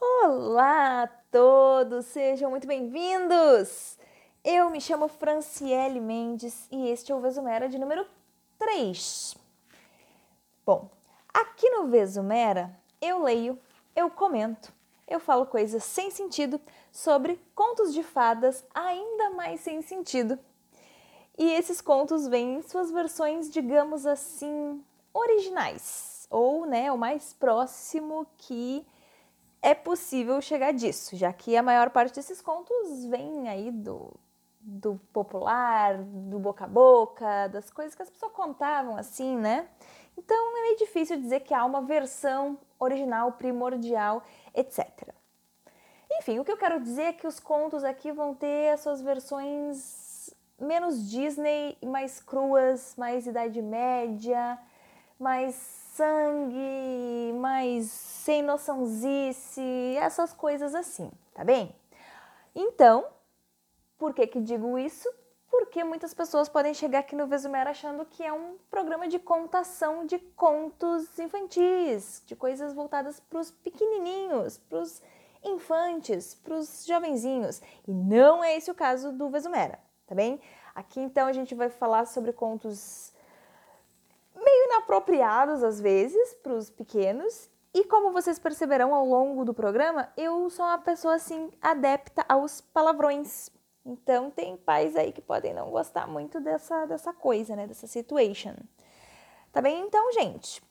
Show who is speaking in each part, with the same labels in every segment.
Speaker 1: Olá a todos, sejam muito bem-vindos! Eu me chamo Franciele Mendes e este é o Vesumera de número 3. Bom, aqui no Vesumera eu leio, eu comento, eu falo coisas sem sentido sobre contos de fadas ainda mais sem sentido e esses contos vêm em suas versões, digamos assim, originais, ou né, o mais próximo que é possível chegar disso, já que a maior parte desses contos vem aí do, do popular, do boca a boca, das coisas que as pessoas contavam assim, né? Então é meio difícil dizer que há uma versão original, primordial, etc. Enfim, o que eu quero dizer é que os contos aqui vão ter as suas versões menos Disney, mais cruas, mais Idade Média, mais sangue, mais sem noçãozice, essas coisas assim, tá bem? Então, por que que digo isso? Porque muitas pessoas podem chegar aqui no Vesumero achando que é um programa de contação de contos infantis, de coisas voltadas para os pequenininhos, para os infantes, para os jovenzinhos. E não é esse o caso do Vesumera tá bem? Aqui então a gente vai falar sobre contos meio inapropriados às vezes para os pequenos. E como vocês perceberão ao longo do programa, eu sou uma pessoa assim adepta aos palavrões. Então tem pais aí que podem não gostar muito dessa dessa coisa, né, dessa situation. Tá bem? Então, gente,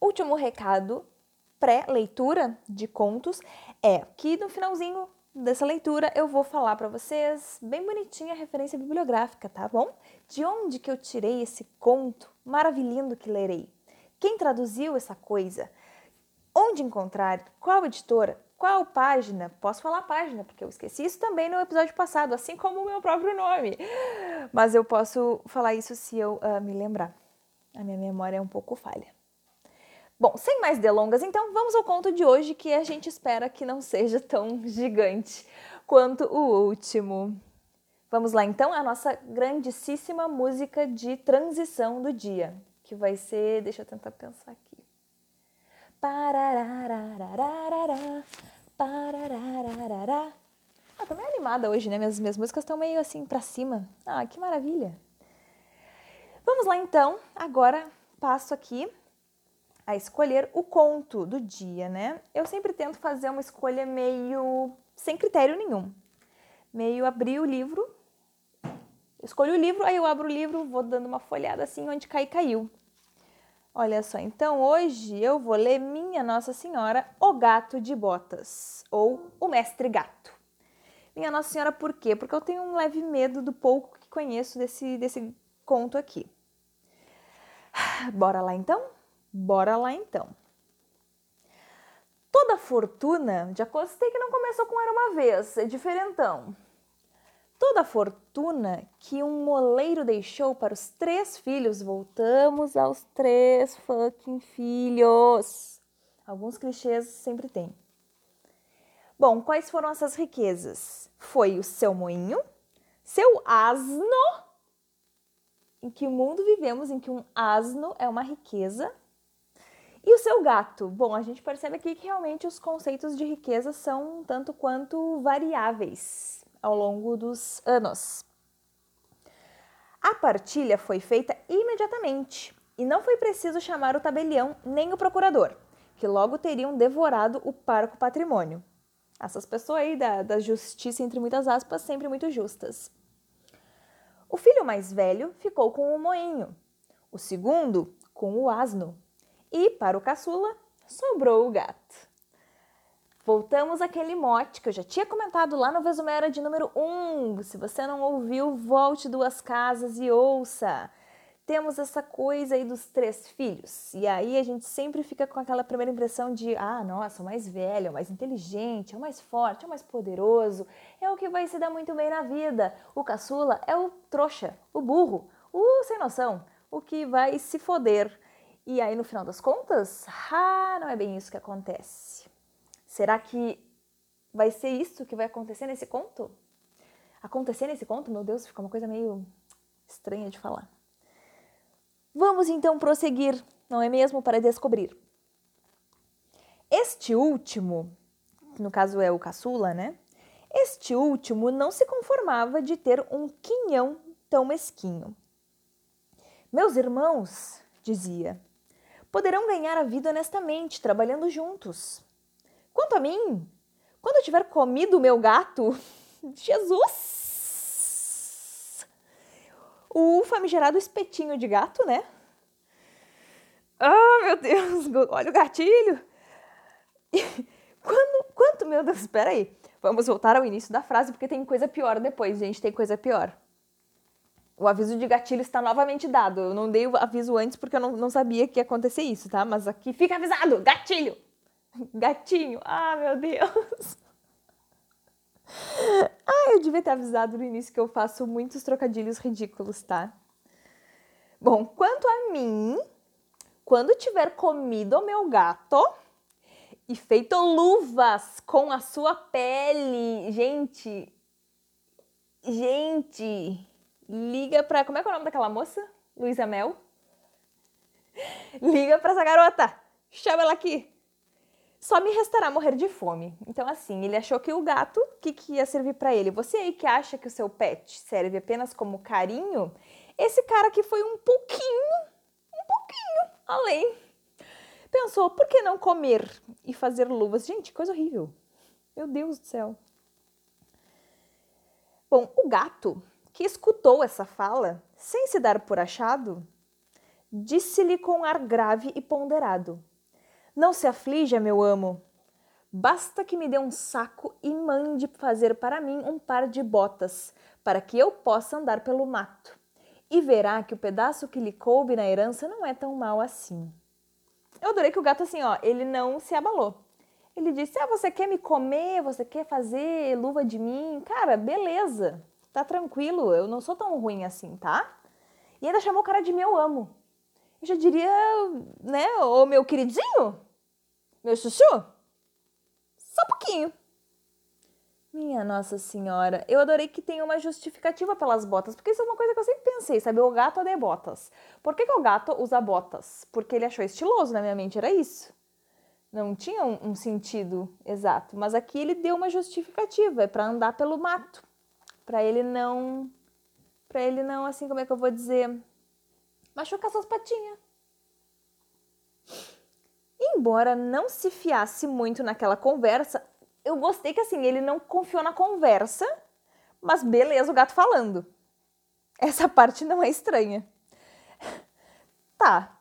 Speaker 1: último recado pré-leitura de contos é que no finalzinho dessa leitura eu vou falar para vocês bem bonitinha a referência bibliográfica, tá bom? De onde que eu tirei esse conto maravilhoso que lerei? Quem traduziu essa coisa? Onde encontrar? Qual editora? Qual página? Posso falar página, porque eu esqueci isso também no episódio passado, assim como o meu próprio nome. Mas eu posso falar isso se eu uh, me lembrar. A minha memória é um pouco falha. Bom, sem mais delongas, então vamos ao conto de hoje que a gente espera que não seja tão gigante quanto o último. Vamos lá então a nossa grandíssima música de transição do dia, que vai ser, deixa eu tentar pensar aqui. Ah, tô meio animada hoje, né? Minhas, minhas músicas estão meio assim para cima. Ah, que maravilha. Vamos lá então, agora passo aqui a escolher o conto do dia, né? Eu sempre tento fazer uma escolha meio sem critério nenhum. Meio abrir o livro, escolho o livro, aí eu abro o livro, vou dando uma folhada assim, onde cair, caiu. Olha só, então hoje eu vou ler Minha Nossa Senhora, O Gato de Botas, ou O Mestre Gato. Minha Nossa Senhora, por quê? Porque eu tenho um leve medo do pouco que conheço desse, desse conto aqui. Bora lá então? Bora lá então. Toda fortuna, já constei que não começou com era uma vez, é diferentão. Toda fortuna que um moleiro deixou para os três filhos, voltamos aos três fucking filhos. Alguns clichês sempre tem. Bom, quais foram essas riquezas? Foi o seu moinho, seu asno. Em que mundo vivemos em que um asno é uma riqueza e o seu gato? Bom, a gente percebe aqui que realmente os conceitos de riqueza são tanto quanto variáveis ao longo dos anos. A partilha foi feita imediatamente e não foi preciso chamar o tabelião nem o procurador, que logo teriam devorado o parco patrimônio. Essas pessoas aí da, da justiça, entre muitas aspas, sempre muito justas. O filho mais velho ficou com o moinho, o segundo com o asno e para o caçula sobrou o gato. Voltamos àquele mote que eu já tinha comentado lá no Vesumera de número 1. Se você não ouviu, volte duas casas e ouça. Temos essa coisa aí dos três filhos. E aí a gente sempre fica com aquela primeira impressão de: ah, nossa, o mais velho, o mais inteligente, é o mais forte, é o mais poderoso, é o que vai se dar muito bem na vida. O caçula é o trouxa, o burro, o sem noção, o que vai se foder. E aí, no final das contas, ah, não é bem isso que acontece. Será que vai ser isso que vai acontecer nesse conto? Acontecer nesse conto, meu Deus, fica uma coisa meio estranha de falar. Vamos então prosseguir, não é mesmo, para descobrir. Este último, no caso é o caçula, né? Este último não se conformava de ter um quinhão tão mesquinho. Meus irmãos, dizia, poderão ganhar a vida honestamente, trabalhando juntos. Quanto a mim, quando eu tiver comido o meu gato, Jesus! O famigerado espetinho de gato, né? Ah, oh, meu Deus, olha o gatilho! Quando, quanto, meu Deus, espera aí. Vamos voltar ao início da frase, porque tem coisa pior depois, gente, tem coisa pior. O aviso de gatilho está novamente dado. Eu não dei o aviso antes porque eu não, não sabia que ia acontecer isso, tá? Mas aqui fica avisado: gatilho! Gatinho! Ah, meu Deus! Ah, eu devia ter avisado no início que eu faço muitos trocadilhos ridículos, tá? Bom, quanto a mim, quando tiver comido o meu gato e feito luvas com a sua pele, gente, gente, liga pra. Como é que é o nome daquela moça? Luísa Mel? Liga pra essa garota! Chama ela aqui! Só me restará morrer de fome. Então, assim, ele achou que o gato, o que, que ia servir para ele? Você aí que acha que o seu pet serve apenas como carinho, esse cara que foi um pouquinho, um pouquinho além. Pensou, por que não comer e fazer luvas? Gente, coisa horrível. Meu Deus do céu. Bom, o gato que escutou essa fala, sem se dar por achado, disse-lhe com ar grave e ponderado: Não se aflija, meu amo. Basta que me dê um saco e mande fazer para mim um par de botas, para que eu possa andar pelo mato. E verá que o pedaço que lhe coube na herança não é tão mal assim. Eu adorei que o gato, assim, ó, ele não se abalou. Ele disse: Ah, você quer me comer? Você quer fazer luva de mim? Cara, beleza tá tranquilo, eu não sou tão ruim assim, tá? E ainda chamou o cara de meu amo. Eu já diria, né, ô meu queridinho, meu chuchu, só um pouquinho. Minha Nossa Senhora, eu adorei que tem uma justificativa pelas botas, porque isso é uma coisa que eu sempre pensei, sabe? O gato de botas. Por que, que o gato usa botas? Porque ele achou estiloso, na minha mente era isso. Não tinha um, um sentido exato, mas aqui ele deu uma justificativa, é para andar pelo mato para ele não para ele não assim, como é que eu vou dizer, machucar suas patinhas. Embora não se fiasse muito naquela conversa, eu gostei que assim, ele não confiou na conversa, mas beleza, o gato falando. Essa parte não é estranha. Tá.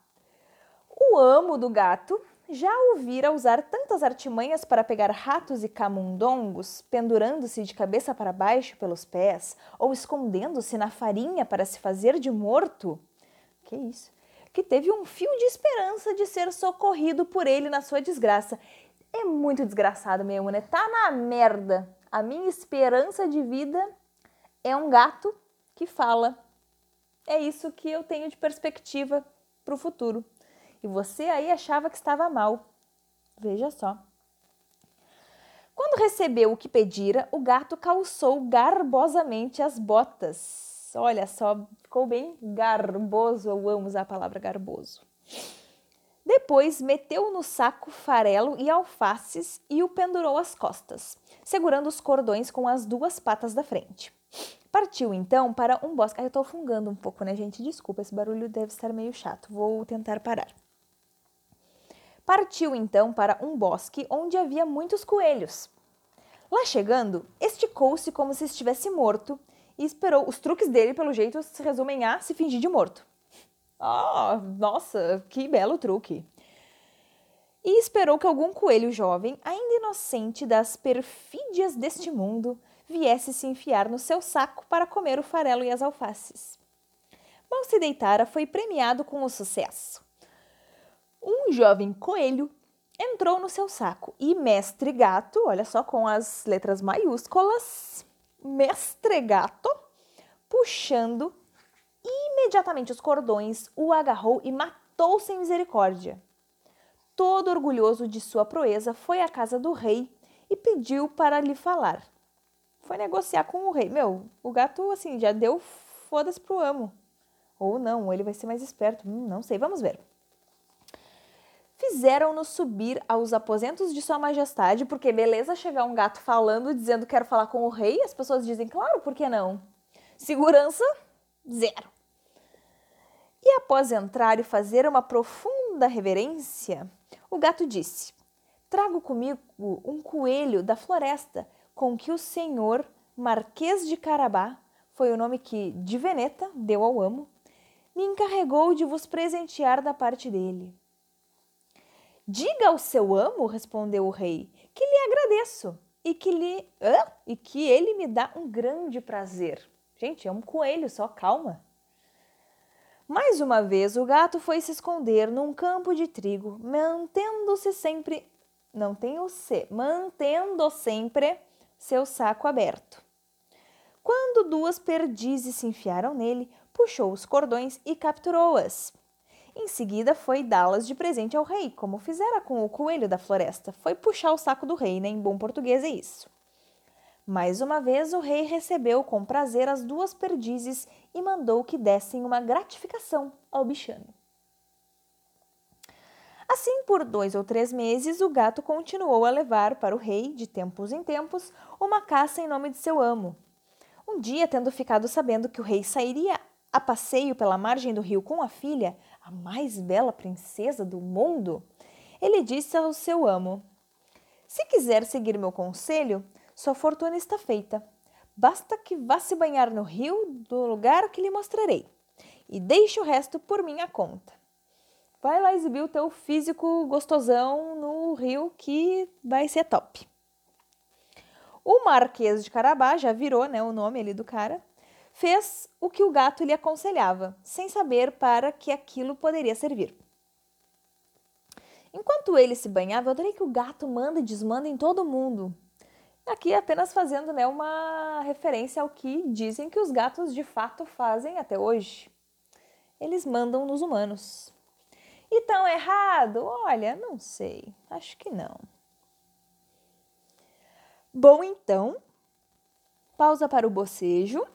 Speaker 1: O amo do gato já ouvira usar tantas artimanhas para pegar ratos e camundongos, pendurando-se de cabeça para baixo pelos pés, ou escondendo-se na farinha para se fazer de morto? Que isso? Que teve um fio de esperança de ser socorrido por ele na sua desgraça. É muito desgraçado mesmo, né? Tá na merda. A minha esperança de vida é um gato que fala. É isso que eu tenho de perspectiva para o futuro e você aí achava que estava mal. Veja só. Quando recebeu o que pedira, o gato calçou garbosamente as botas. Olha só, ficou bem garboso. Eu amo usar a palavra garboso. Depois meteu no saco farelo e alfaces e o pendurou às costas, segurando os cordões com as duas patas da frente. Partiu então para um bosque. Ah, eu estou fungando um pouco, né, gente? Desculpa, esse barulho deve estar meio chato. Vou tentar parar. Partiu então para um bosque onde havia muitos coelhos. Lá chegando, esticou-se como se estivesse morto e esperou. Os truques dele, pelo jeito, se resumem a se fingir de morto. Ah, nossa, que belo truque! E esperou que algum coelho jovem, ainda inocente das perfídias deste mundo, viesse se enfiar no seu saco para comer o farelo e as alfaces. Mal se deitara, foi premiado com o sucesso um jovem coelho entrou no seu saco e Mestre Gato, olha só com as letras maiúsculas, Mestre Gato, puxando imediatamente os cordões, o agarrou e matou sem misericórdia. Todo orgulhoso de sua proeza, foi à casa do rei e pediu para lhe falar. Foi negociar com o rei. Meu, o gato assim já deu foda-se pro amo. Ou não, ele vai ser mais esperto. Hum, não sei, vamos ver. Fizeram-no subir aos aposentos de Sua Majestade, porque beleza chegar um gato falando, dizendo quero falar com o rei, as pessoas dizem, claro, por que não? Segurança, zero. E após entrar e fazer uma profunda reverência, o gato disse: Trago comigo um coelho da floresta com que o senhor Marquês de Carabá, foi o nome que de Veneta deu ao amo, me encarregou de vos presentear da parte dele. Diga ao seu amo, respondeu o rei, que lhe agradeço e que, lhe, ah, e que ele me dá um grande prazer. Gente, é um coelho só, calma. Mais uma vez, o gato foi se esconder num campo de trigo, mantendo-se sempre, não tem o C, mantendo sempre seu saco aberto. Quando duas perdizes se enfiaram nele, puxou os cordões e capturou-as. Em seguida, foi dá-las de presente ao rei, como fizera com o coelho da floresta. Foi puxar o saco do rei, né? Em bom português é isso. Mais uma vez, o rei recebeu com prazer as duas perdizes e mandou que dessem uma gratificação ao bichano. Assim, por dois ou três meses, o gato continuou a levar para o rei, de tempos em tempos, uma caça em nome de seu amo. Um dia, tendo ficado sabendo que o rei sairia a passeio pela margem do rio com a filha, a mais bela princesa do mundo, ele disse ao seu amo: Se quiser seguir meu conselho, sua fortuna está feita. Basta que vá se banhar no rio do lugar que lhe mostrarei, e deixe o resto por minha conta. Vai lá exibir o teu físico gostosão no rio que vai ser top. O Marquês de Carabá já virou, né, o nome ali do cara, fez o que o gato lhe aconselhava, sem saber para que aquilo poderia servir. Enquanto ele se banhava, eu adorei que o gato manda e desmanda em todo mundo. Aqui apenas fazendo né, uma referência ao que dizem que os gatos de fato fazem até hoje. Eles mandam nos humanos. E tão errado? Olha, não sei. Acho que não. Bom, então, Pausa para o bocejo,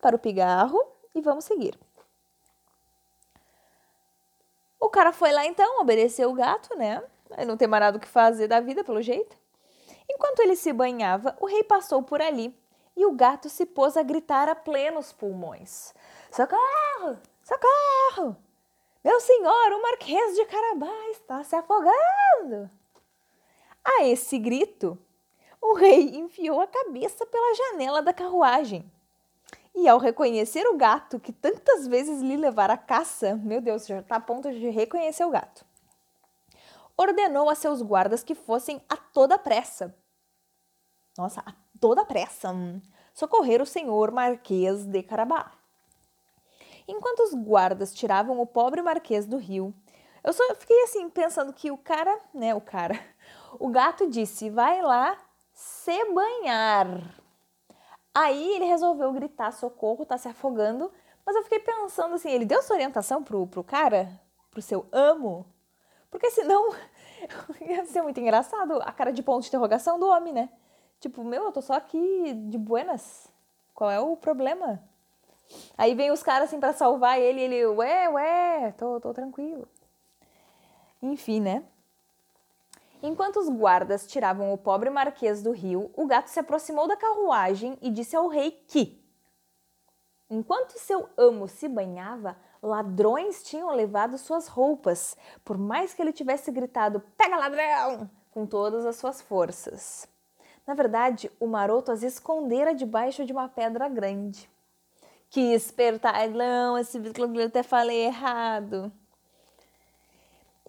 Speaker 1: para o pigarro e vamos seguir. O cara foi lá então, obedeceu o gato, né? Não tem mais nada o que fazer da vida, pelo jeito. Enquanto ele se banhava, o rei passou por ali e o gato se pôs a gritar a plenos pulmões: Socorro! Socorro! Meu senhor, o Marquês de Carabá está se afogando! A esse grito, o rei enfiou a cabeça pela janela da carruagem. E ao reconhecer o gato que tantas vezes lhe levara a caça, meu Deus, já está a ponto de reconhecer o gato, ordenou a seus guardas que fossem a toda pressa. Nossa, a toda pressa. Hum, socorrer o senhor Marquês de Carabá. Enquanto os guardas tiravam o pobre Marquês do rio, eu só fiquei assim pensando que o cara, né, o cara, o gato disse: "Vai lá se banhar. Aí ele resolveu gritar socorro, tá se afogando. Mas eu fiquei pensando assim, ele deu essa orientação pro, pro cara, pro seu amo? Porque senão ia ser muito engraçado a cara de ponto de interrogação do homem, né? Tipo, meu, eu tô só aqui de buenas. Qual é o problema? Aí vem os caras assim para salvar ele, ele, ué, ué, tô, tô tranquilo. Enfim, né? Enquanto os guardas tiravam o pobre marquês do rio, o gato se aproximou da carruagem e disse ao rei que, enquanto seu amo se banhava, ladrões tinham levado suas roupas, por mais que ele tivesse gritado: Pega ladrão! com todas as suas forças. Na verdade, o maroto as escondera debaixo de uma pedra grande. Que espertalhão, esse até falei errado.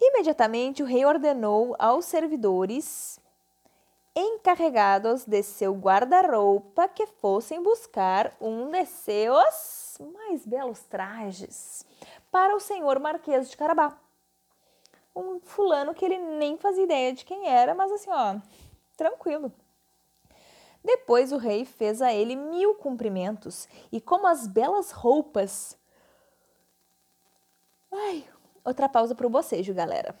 Speaker 1: Imediatamente o rei ordenou aos servidores encarregados de seu guarda-roupa que fossem buscar um de seus mais belos trajes para o senhor Marquês de Carabá. Um fulano que ele nem fazia ideia de quem era, mas assim, ó, tranquilo. Depois o rei fez a ele mil cumprimentos e, como as belas roupas. Ai, Outra pausa para o bocejo, galera.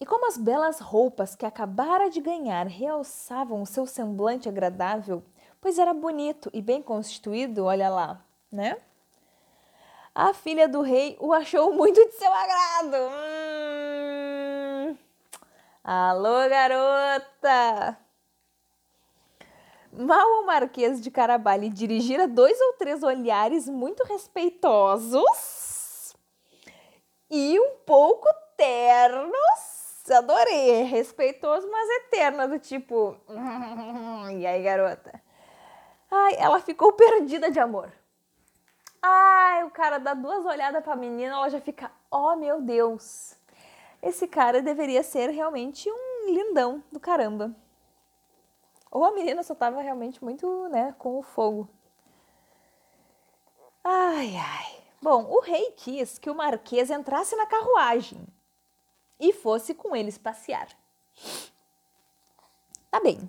Speaker 1: E como as belas roupas que acabara de ganhar realçavam o seu semblante agradável, pois era bonito e bem constituído, olha lá, né? A filha do rei o achou muito de seu agrado. Hum... Alô, garota! Mal o Marquês de Carabá lhe dirigir dois ou três olhares muito respeitosos e um pouco ternos. Adorei, respeitoso, mas eterno, do tipo. e aí, garota? Ai, ela ficou perdida de amor. Ai, o cara dá duas olhadas pra menina, ela já fica, oh meu Deus. Esse cara deveria ser realmente um lindão do caramba. Ou a menina só tava realmente muito, né, com o fogo. Ai, ai. Bom, o rei quis que o marquês entrasse na carruagem e fosse com eles passear. Tá bem.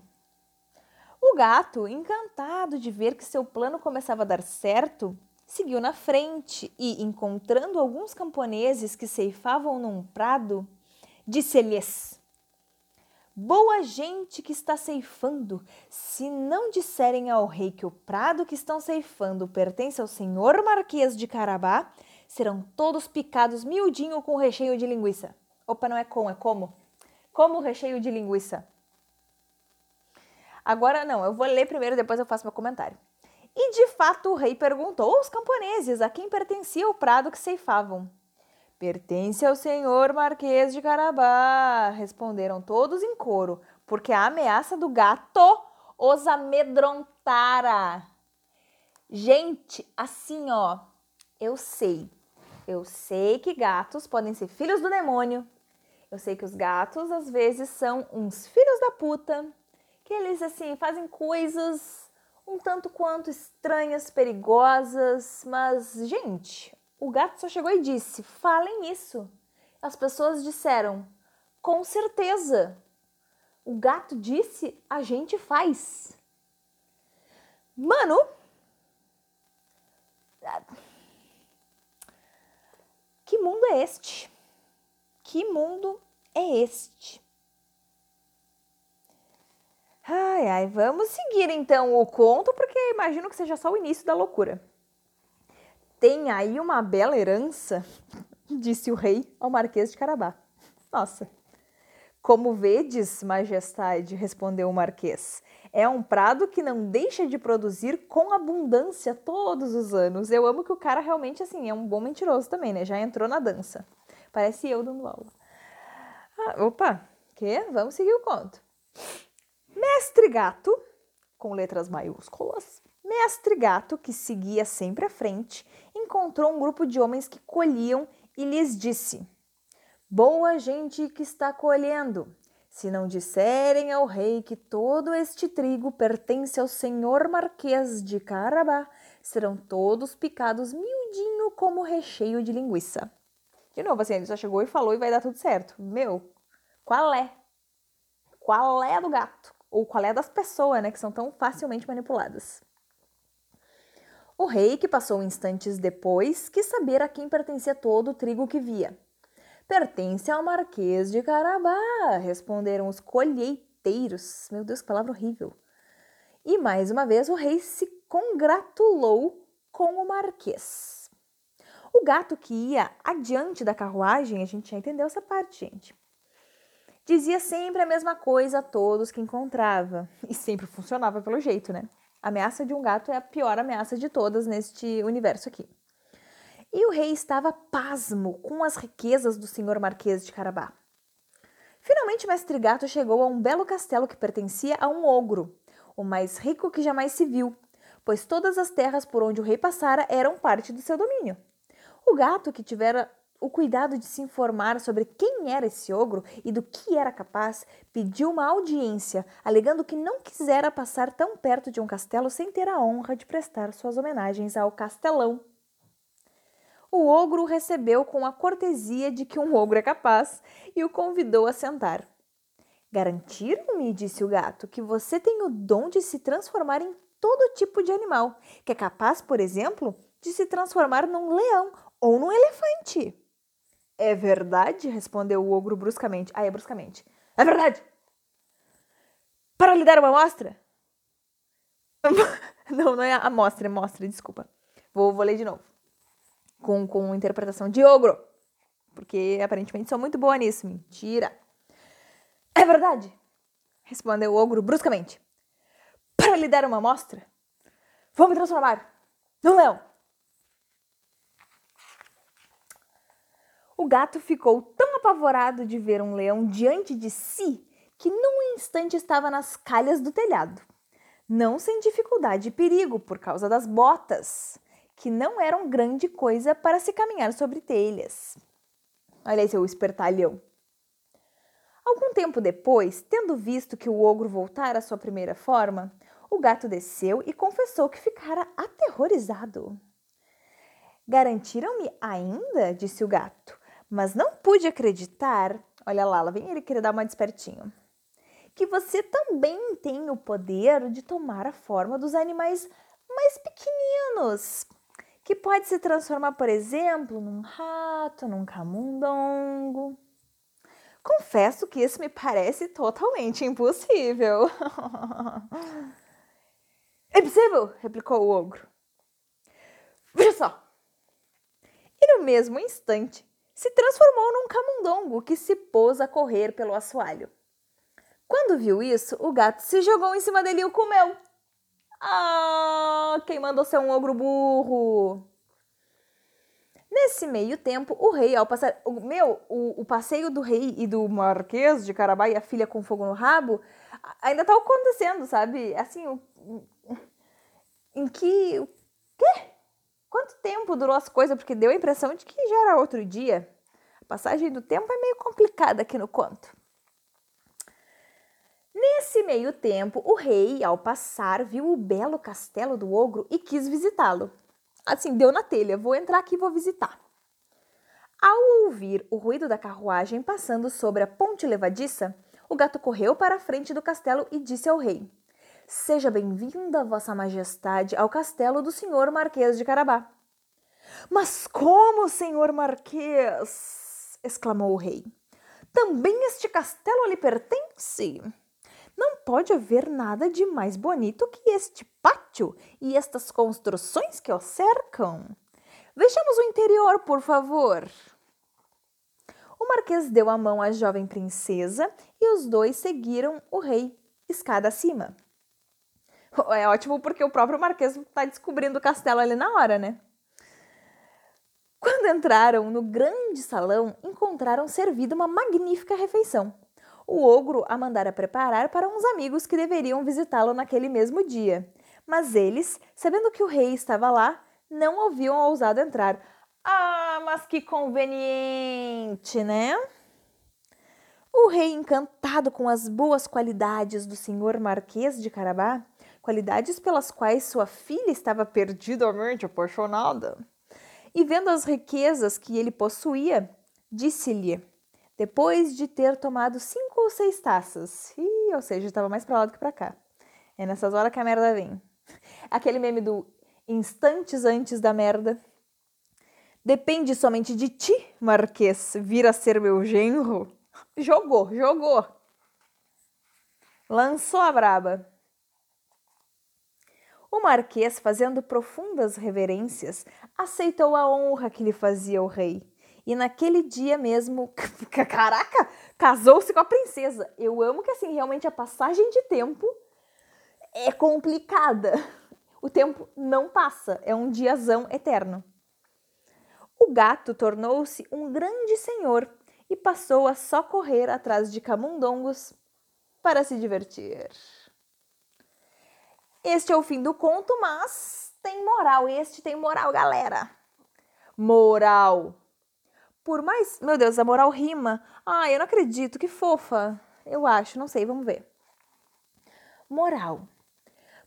Speaker 1: O gato, encantado de ver que seu plano começava a dar certo, seguiu na frente e, encontrando alguns camponeses que ceifavam num prado, disse-lhes: Boa gente que está ceifando, se não disserem ao rei que o prado que estão ceifando pertence ao senhor Marquês de Carabá, serão todos picados miudinho com recheio de linguiça. Opa, não é com, é como. Como recheio de linguiça. Agora não, eu vou ler primeiro, depois eu faço meu comentário. E de fato o rei perguntou aos camponeses a quem pertencia o prado que ceifavam. Pertence ao senhor Marquês de Carabá, responderam todos em coro, porque a ameaça do gato os amedrontara. Gente, assim ó, eu sei, eu sei que gatos podem ser filhos do demônio. Eu sei que os gatos às vezes são uns filhos da puta, que eles assim fazem coisas um tanto quanto estranhas, perigosas, mas gente, o gato só chegou e disse: "Falem isso". As pessoas disseram: "Com certeza". O gato disse: "A gente faz". Mano, que mundo é este? Que mundo é este? Ai, ai, vamos seguir então o conto, porque imagino que seja só o início da loucura. Tem aí uma bela herança, disse o rei ao Marquês de Carabá. Nossa. Como vedes, majestade, respondeu o Marquês, é um prado que não deixa de produzir com abundância todos os anos. Eu amo que o cara realmente, assim, é um bom mentiroso também, né? Já entrou na dança. Parece eu dando aula. Ah, opa, que? Vamos seguir o conto. Mestre Gato, com letras maiúsculas, Mestre Gato, que seguia sempre à frente, encontrou um grupo de homens que colhiam e lhes disse: Boa gente que está colhendo, se não disserem ao rei que todo este trigo pertence ao senhor Marquês de Carabá, serão todos picados miudinho como recheio de linguiça. De novo, assim, ele só chegou e falou e vai dar tudo certo. Meu, qual é? Qual é do gato? Ou qual é das pessoas, né, que são tão facilmente manipuladas? O rei, que passou instantes depois, quis saber a quem pertencia todo o trigo que via. Pertence ao Marquês de Carabá, responderam os colheiteiros. Meu Deus, que palavra horrível. E mais uma vez o rei se congratulou com o Marquês. O gato que ia adiante da carruagem, a gente já entendeu essa parte, gente. Dizia sempre a mesma coisa a todos que encontrava. E sempre funcionava pelo jeito, né? A ameaça de um gato é a pior ameaça de todas neste universo aqui. E o rei estava pasmo com as riquezas do senhor Marquês de Carabá. Finalmente, Mestre Gato chegou a um belo castelo que pertencia a um ogro, o mais rico que jamais se viu, pois todas as terras por onde o rei passara eram parte do seu domínio. O gato, que tivera o cuidado de se informar sobre quem era esse ogro e do que era capaz, pediu uma audiência, alegando que não quisera passar tão perto de um castelo sem ter a honra de prestar suas homenagens ao castelão o ogro recebeu com a cortesia de que um ogro é capaz e o convidou a sentar. Garantiram-me, disse o gato, que você tem o dom de se transformar em todo tipo de animal, que é capaz, por exemplo, de se transformar num leão ou num elefante. É verdade? respondeu o ogro bruscamente. Ah, é bruscamente. É verdade! Para lhe dar uma amostra? não, não é amostra, é mostra, desculpa. Vou, vou ler de novo. com, com interpretação de ogro. Porque aparentemente sou muito boa nisso. Mentira. É verdade, respondeu o ogro bruscamente. Para lhe dar uma amostra, vou me transformar num leão. O gato ficou tão apavorado de ver um leão diante de si que num instante estava nas calhas do telhado. Não sem dificuldade e perigo por causa das botas, que não eram grande coisa para se caminhar sobre telhas. Olha aí seu espertalhão. Algum tempo depois, tendo visto que o ogro voltara à sua primeira forma, o gato desceu e confessou que ficara aterrorizado. Garantiram-me ainda, disse o gato, mas não pude acreditar. Olha lá, lá vem ele querer dar uma despertinho. Que você também tem o poder de tomar a forma dos animais mais pequeninos, que pode se transformar, por exemplo, num rato, num camundongo. Confesso que isso me parece totalmente impossível. Impossível, replicou o ogro. Veja só. E no mesmo instante, se transformou num camundongo que se pôs a correr pelo assoalho. Quando viu isso, o gato se jogou em cima dele e o comeu. Ah, quem mandou ser um ogro burro? Nesse meio tempo, o rei, ao passar. O, meu, o, o passeio do rei e do marquês de Carabá e a filha com fogo no rabo ainda tá acontecendo, sabe? Assim, o, em que. O quê? Quanto tempo durou as coisas? Porque deu a impressão de que já era outro dia. Passagem do tempo é meio complicada aqui no conto. Nesse meio tempo, o rei, ao passar, viu o belo castelo do ogro e quis visitá-lo. Assim, deu na telha, vou entrar aqui e vou visitar. Ao ouvir o ruído da carruagem passando sobre a ponte levadiça, o gato correu para a frente do castelo e disse ao rei: Seja bem-vinda, Vossa Majestade, ao castelo do senhor Marquês de Carabá. Mas como, senhor Marquês? Exclamou o rei. Também este castelo lhe pertence? Não pode haver nada de mais bonito que este pátio e estas construções que o cercam. Vejamos o interior, por favor. O marquês deu a mão à jovem princesa e os dois seguiram o rei, escada acima. É ótimo porque o próprio marquês está descobrindo o castelo ali na hora, né? Quando entraram no grande salão, encontraram servida uma magnífica refeição o ogro a mandara preparar para uns amigos que deveriam visitá-lo naquele mesmo dia. Mas eles, sabendo que o rei estava lá, não haviam ousado entrar. Ah, mas que conveniente, né? O rei, encantado com as boas qualidades do senhor Marquês de Carabá, qualidades pelas quais sua filha estava perdidamente apaixonada, e vendo as riquezas que ele possuía, disse-lhe: depois de ter tomado cinco ou seis taças. Ih, ou seja, estava mais para lá do que para cá. É nessas horas que a merda vem. Aquele meme do instantes antes da merda. Depende somente de ti, Marquês, vir a ser meu genro. Jogou, jogou. Lançou a braba. O Marquês, fazendo profundas reverências, aceitou a honra que lhe fazia o rei e naquele dia mesmo, caraca, casou-se com a princesa. Eu amo que assim, realmente a passagem de tempo é complicada. O tempo não passa, é um diazão eterno. O gato tornou-se um grande senhor e passou a só correr atrás de camundongos para se divertir. Este é o fim do conto, mas tem moral. Este tem moral, galera. Moral. Por mais. Meu Deus, a moral rima. Ai, eu não acredito, que fofa. Eu acho, não sei, vamos ver. Moral.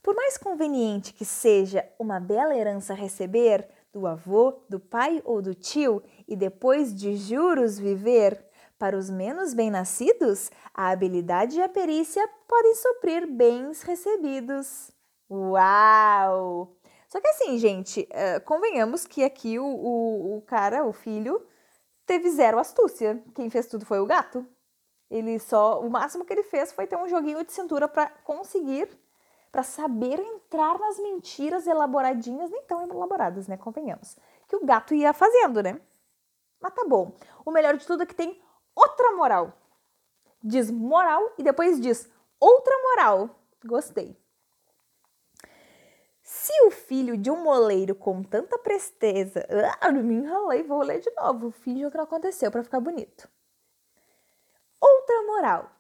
Speaker 1: Por mais conveniente que seja uma bela herança receber do avô, do pai ou do tio e depois de juros viver, para os menos bem-nascidos, a habilidade e a perícia podem suprir bens recebidos. Uau! Só que assim, gente, uh, convenhamos que aqui o, o, o cara, o filho, teve zero astúcia. Quem fez tudo foi o gato. Ele só, o máximo que ele fez foi ter um joguinho de cintura para conseguir, para saber entrar nas mentiras elaboradinhas, nem tão elaboradas, né? Convenhamos. que o gato ia fazendo, né? Mas tá bom. O melhor de tudo é que tem outra moral. Diz moral e depois diz outra moral. Gostei. Se o filho de um moleiro com tanta presteza. Ah, me enrolei, vou ler de novo. Finge que não aconteceu para ficar bonito. Outra moral.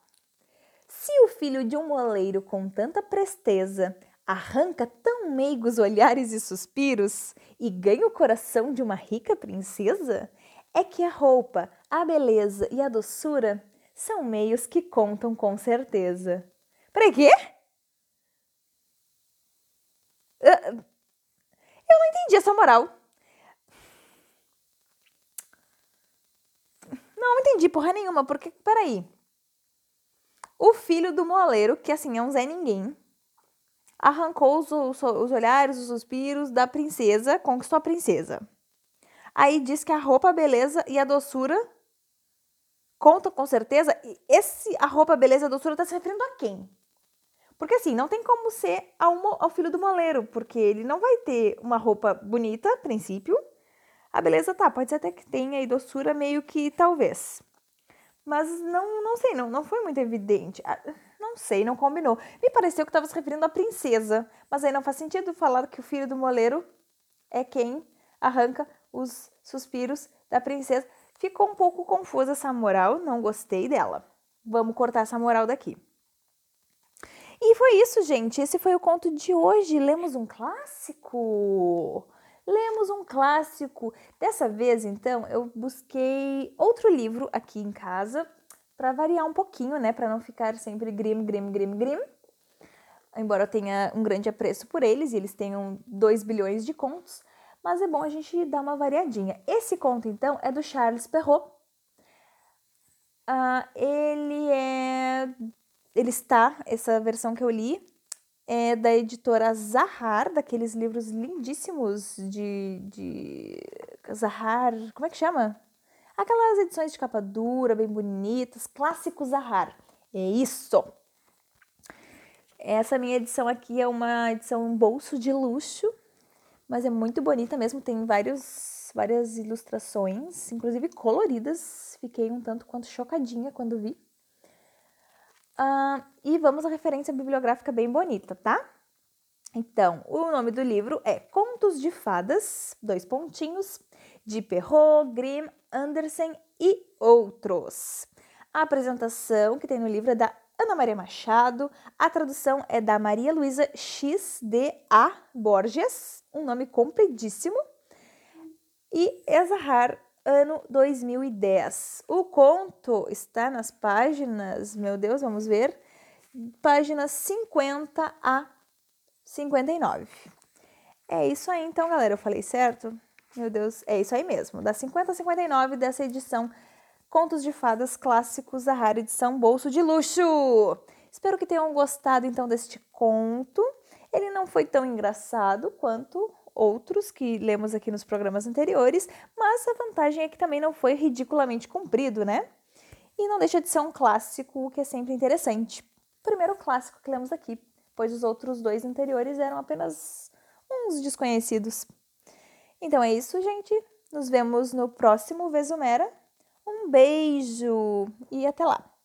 Speaker 1: Se o filho de um moleiro com tanta presteza arranca tão meigos olhares e suspiros e ganha o coração de uma rica princesa, é que a roupa, a beleza e a doçura são meios que contam com certeza. Pra quê? Eu não entendi essa moral. Não entendi porra nenhuma, porque, peraí. O filho do moleiro, que assim é um Zé Ninguém, arrancou os, os, os olhares, os suspiros da princesa, conquistou a princesa. Aí diz que a roupa, a beleza e a doçura contam com certeza. E esse a roupa, a beleza e a doçura tá se referindo a quem? Porque assim, não tem como ser ao, ao filho do moleiro, porque ele não vai ter uma roupa bonita, a princípio. A beleza tá, pode ser até que tenha aí doçura, meio que talvez. Mas não, não sei, não, não foi muito evidente. Ah, não sei, não combinou. Me pareceu que estava se referindo à princesa, mas aí não faz sentido falar que o filho do moleiro é quem arranca os suspiros da princesa. Ficou um pouco confusa essa moral, não gostei dela. Vamos cortar essa moral daqui. E foi isso, gente. Esse foi o conto de hoje. Lemos um clássico. Lemos um clássico. Dessa vez, então, eu busquei outro livro aqui em casa para variar um pouquinho, né, para não ficar sempre grim, grim, grim, grim. Embora eu tenha um grande apreço por eles e eles tenham 2 bilhões de contos, mas é bom a gente dar uma variadinha. Esse conto, então, é do Charles Perrault. Uh, ele está, essa versão que eu li, é da editora Zahar, daqueles livros lindíssimos de, de Zahar, como é que chama? Aquelas edições de capa dura, bem bonitas, clássicos Zahar. É isso! Essa minha edição aqui é uma edição bolso de luxo, mas é muito bonita mesmo, tem vários, várias ilustrações, inclusive coloridas. Fiquei um tanto quanto chocadinha quando vi. E vamos à referência bibliográfica bem bonita, tá? Então, o nome do livro é Contos de Fadas, dois pontinhos, de Perrault, Grimm, Andersen e outros. A apresentação que tem no livro é da Ana Maria Machado, a tradução é da Maria Luísa X.D.A. Borges, um nome compridíssimo, e Ezahar ano 2010. O conto está nas páginas, meu Deus, vamos ver, páginas 50 a 59. É isso aí então, galera, eu falei certo? Meu Deus, é isso aí mesmo, da 50 a 59 dessa edição Contos de Fadas Clássicos da rara edição Bolso de Luxo. Espero que tenham gostado então deste conto. Ele não foi tão engraçado quanto outros que lemos aqui nos programas anteriores, mas a vantagem é que também não foi ridiculamente comprido, né? E não deixa de ser um clássico, que é sempre interessante. O primeiro clássico que lemos aqui, pois os outros dois anteriores eram apenas uns desconhecidos. Então é isso, gente. Nos vemos no próximo Vesumera. Um beijo e até lá!